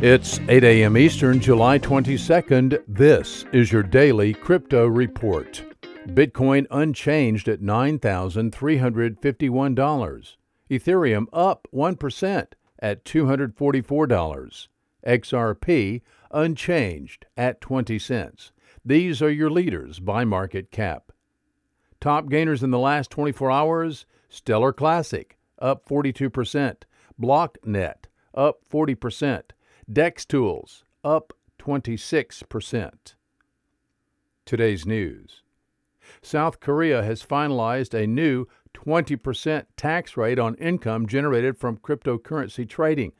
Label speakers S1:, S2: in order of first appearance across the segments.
S1: It's 8 a.m. Eastern, July 22nd. This is your daily crypto report. Bitcoin unchanged at $9,351. Ethereum up 1% at $244. XRP unchanged at 20 cents. These are your leaders by market cap. Top gainers in the last 24 hours Stellar Classic up 42%, BlockNet up 40%, Dex Tools up 26%. Today's news South Korea has finalized a new 20% tax rate on income generated from cryptocurrency trading.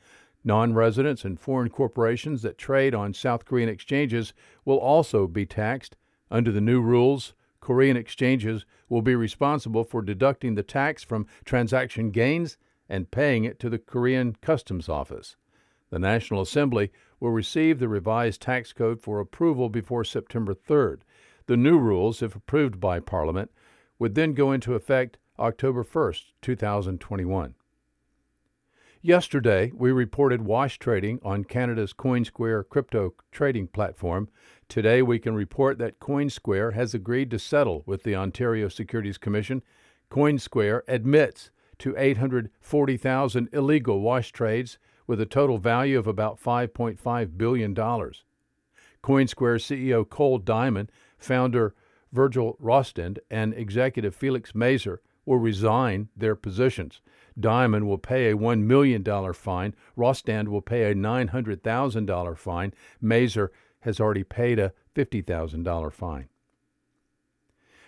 S1: Non residents and foreign corporations that trade on South Korean exchanges will also be taxed. Under the new rules, Korean exchanges will be responsible for deducting the tax from transaction gains and paying it to the Korean Customs Office. The National Assembly will receive the revised tax code for approval before September 3rd. The new rules, if approved by Parliament, would then go into effect October 1st, 2021. Yesterday, we reported wash trading on Canada's Coinsquare crypto trading platform. Today, we can report that Coinsquare has agreed to settle with the Ontario Securities Commission. Coinsquare admits to 840,000 illegal wash trades with a total value of about $5.5 billion. Coinsquare CEO Cole Diamond, founder Virgile Rostand, and executive Felix Mazer will resign their positions. Diamond will pay a $1 million fine. Rostand will pay a $900,000 fine. Mazer has already paid a $50,000 fine.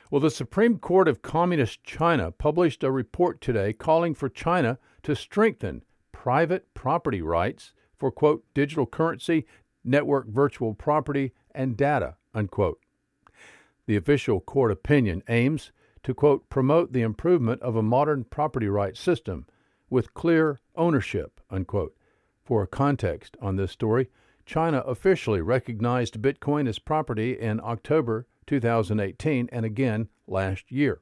S1: Well, the Supreme Court of Communist China published a report today calling for China to strengthen private property rights for, quote, digital currency, network virtual property, and data, unquote. The official court opinion aims to, quote, promote the improvement of a modern property rights system with clear ownership, unquote. For context on this story, China officially recognized Bitcoin as property in October 2018 and again last year.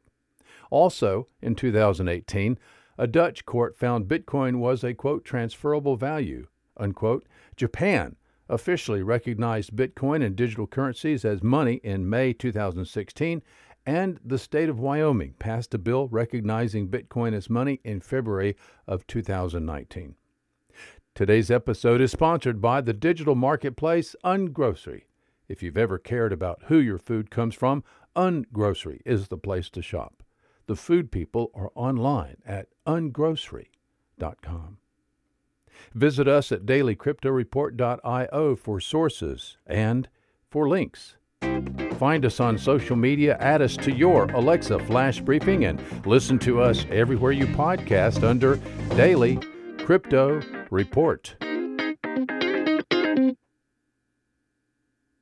S1: Also, in 2018, a Dutch court found Bitcoin was a, quote, transferable value, unquote. Japan officially recognized Bitcoin and digital currencies as money in May 2016 and the state of Wyoming passed a bill recognizing Bitcoin as money in February of 2019. Today's episode is sponsored by the digital marketplace Ungrocery. If you've ever cared about who your food comes from, Ungrocery is the place to shop. The food people are online at ungrocery.com. Visit us at dailycryptoreport.io for sources and for links. Find us on social media, add us to your Alexa Flash Briefing, and listen to us everywhere you podcast under Daily Crypto Report.